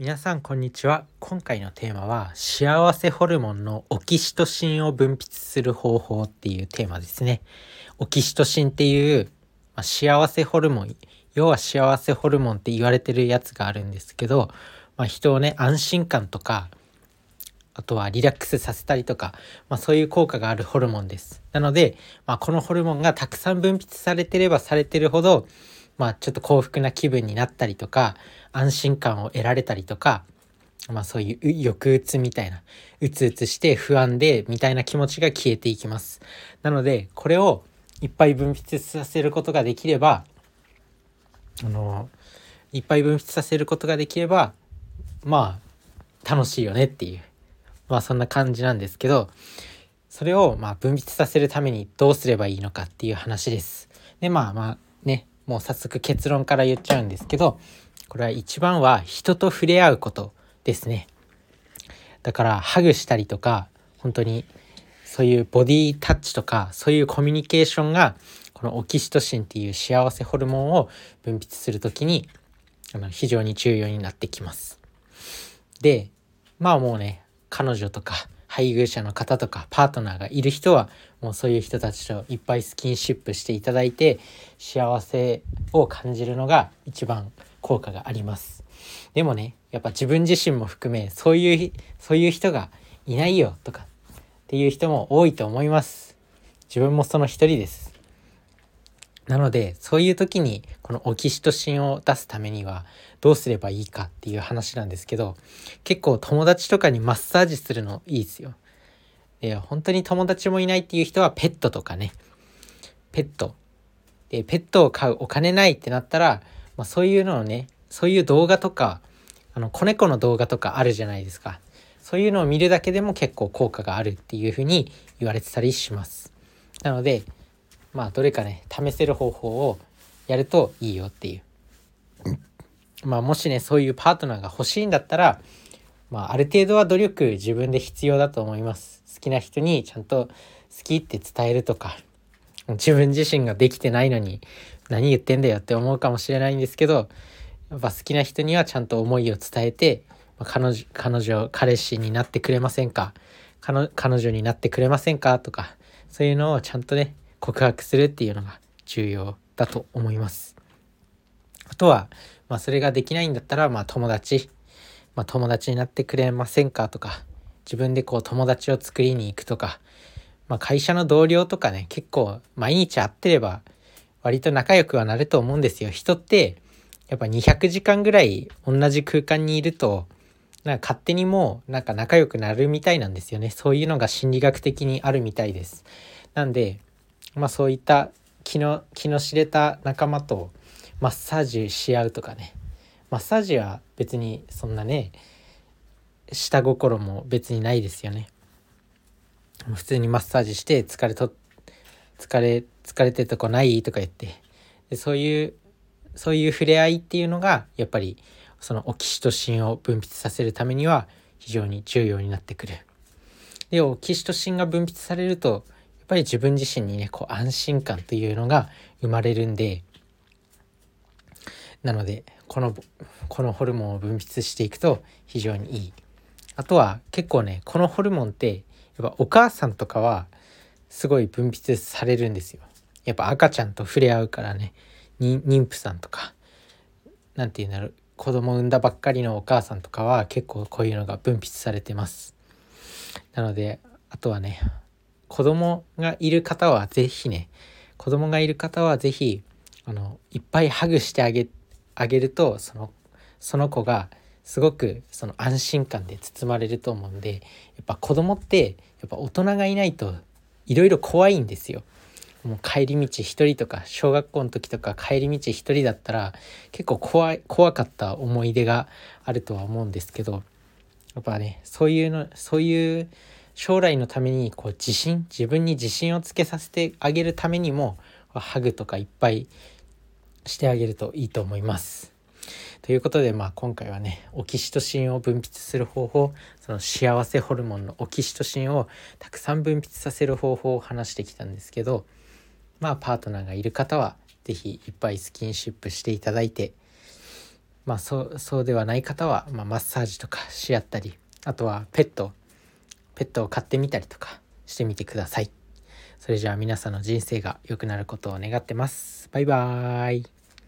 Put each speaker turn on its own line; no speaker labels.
皆さんこんにちは。今回のテーマは幸せホルモンのオキシトシンを分泌する方法っていうテーマですね。オキシトシンっていう、まあ、幸せホルモン要は幸せホルモンって言われてるやつがあるんですけど、まあ、人をね安心感とかあとはリラックスさせたりとか、まあ、そういう効果があるホルモンです。なので、まあ、このホルモンがたくさん分泌されてればされてるほどまあちょっと幸福な気分になったりとか安心感を得られたりとかまあそういう抑うつみたいなうつうつして不安でみたいな気持ちが消えていきますなのでこれをいっぱい分泌させることができればあのいっぱい分泌させることができればまあ楽しいよねっていうまあそんな感じなんですけどそれをまあ分泌させるためにどうすればいいのかっていう話です。でまあまあねもう早速結論から言っちゃうんですけどこれは一番は人と触れ合うことですね。だからハグしたりとか本当にそういうボディタッチとかそういうコミュニケーションがこのオキシトシンっていう幸せホルモンを分泌する時にあの非常に重要になってきます。でまあもうね彼女とか配偶者の方とかパートナーがいる人はもうそういう人たちといっぱいスキンシップしていただいて幸せを感じるのが一番効果があります。でもねやっぱ自分自身も含めそういうそういう人がいないよとかっていう人も多いと思います。自分もその一人です。なのでそういう時にこのオキシトシンを出すためにはどうすればいいかっていう話なんですけど結構友達とかにマッサージするのいいですよ。で本当に友達もいないっていう人はペットとかね。ペット。でペットを飼うお金ないってなったら、まあ、そういうのをねそういう動画とかあの子猫の動画とかあるじゃないですか。そういうのを見るだけでも結構効果があるっていうふうに言われてたりします。なのでまあどれかね試せる方法をやるといいよっていう。まあもしねそういうパートナーが欲しいんだったらまあある程度は努力自分で必要だと思います。好きな人にちゃんと好きって伝えるとか自分自身ができてないのに何言ってんだよって思うかもしれないんですけどやっぱ好きな人にはちゃんと思いを伝えて、まあ、彼女彼女彼氏になってくれませんか？彼女になってくれませんか？とかそういうのをちゃんとね告白するっていうのが重要だと思います。あとは、まあ、それができないんだったら、まあ、友達、まあ、友達になってくれませんかとか自分でこう友達を作りに行くとか、まあ、会社の同僚とかね結構毎日会ってれば割と仲良くはなると思うんですよ。人ってやっぱ200時間ぐらい同じ空間にいるとなんか勝手にもうなんか仲良くなるみたいなんですよね。そういうのが心理学的にあるみたいです。なんでまあそういった気の気の知れた仲間とマッサージし合うとかね。マッサージは別にそんなね下心も別にないですよね。普通にマッサージして疲れと疲れ疲れてるとこないとか言って。でそういうそういう触れ合いっていうのがやっぱりそのオキシトシンを分泌させるためには非常に重要になってくる。でオキシトシンが分泌されるとぱり自分自身にねこう安心感というのが生まれるんでなのでこのこのホルモンを分泌していくと非常にいい。あとは結構ねこのホルモンってやっぱお母さんとかはすごい分泌されるんですよ。やっぱ赤ちゃんと触れ合うからね妊婦さんとか何て言うんだろう子供産んだばっかりのお母さんとかは結構こういうのが分泌されてます。なのであとはね子供がいる方は是非ね子供がいる方は是非あのいっぱいハグしてあげあげるとそのその子がすごくその安心感で包まれると思うんでやっぱ子供ってやっぱ大人がいないといろいろ怖いんですよ。もう帰り道一人とか小学校の時とか帰り道一人だったら結構怖い怖かった思い出があるとは思うんですけどやっぱねそういうのそういう将来のためにこう自信自分に自信をつけさせてあげるためにもハグとかいっぱいしてあげるといいと思います。ということで、まあ、今回はねオキシトシンを分泌する方法その幸せホルモンのオキシトシンをたくさん分泌させる方法を話してきたんですけどまあパートナーがいる方は是非いっぱいスキンシップしていただいてまあそうそうではない方は、まあ、マッサージとかし合ったりあとはペットペットを飼ってみたりとかしてみてください。それじゃあ皆さんの人生が良くなることを願ってます。バイバーイ。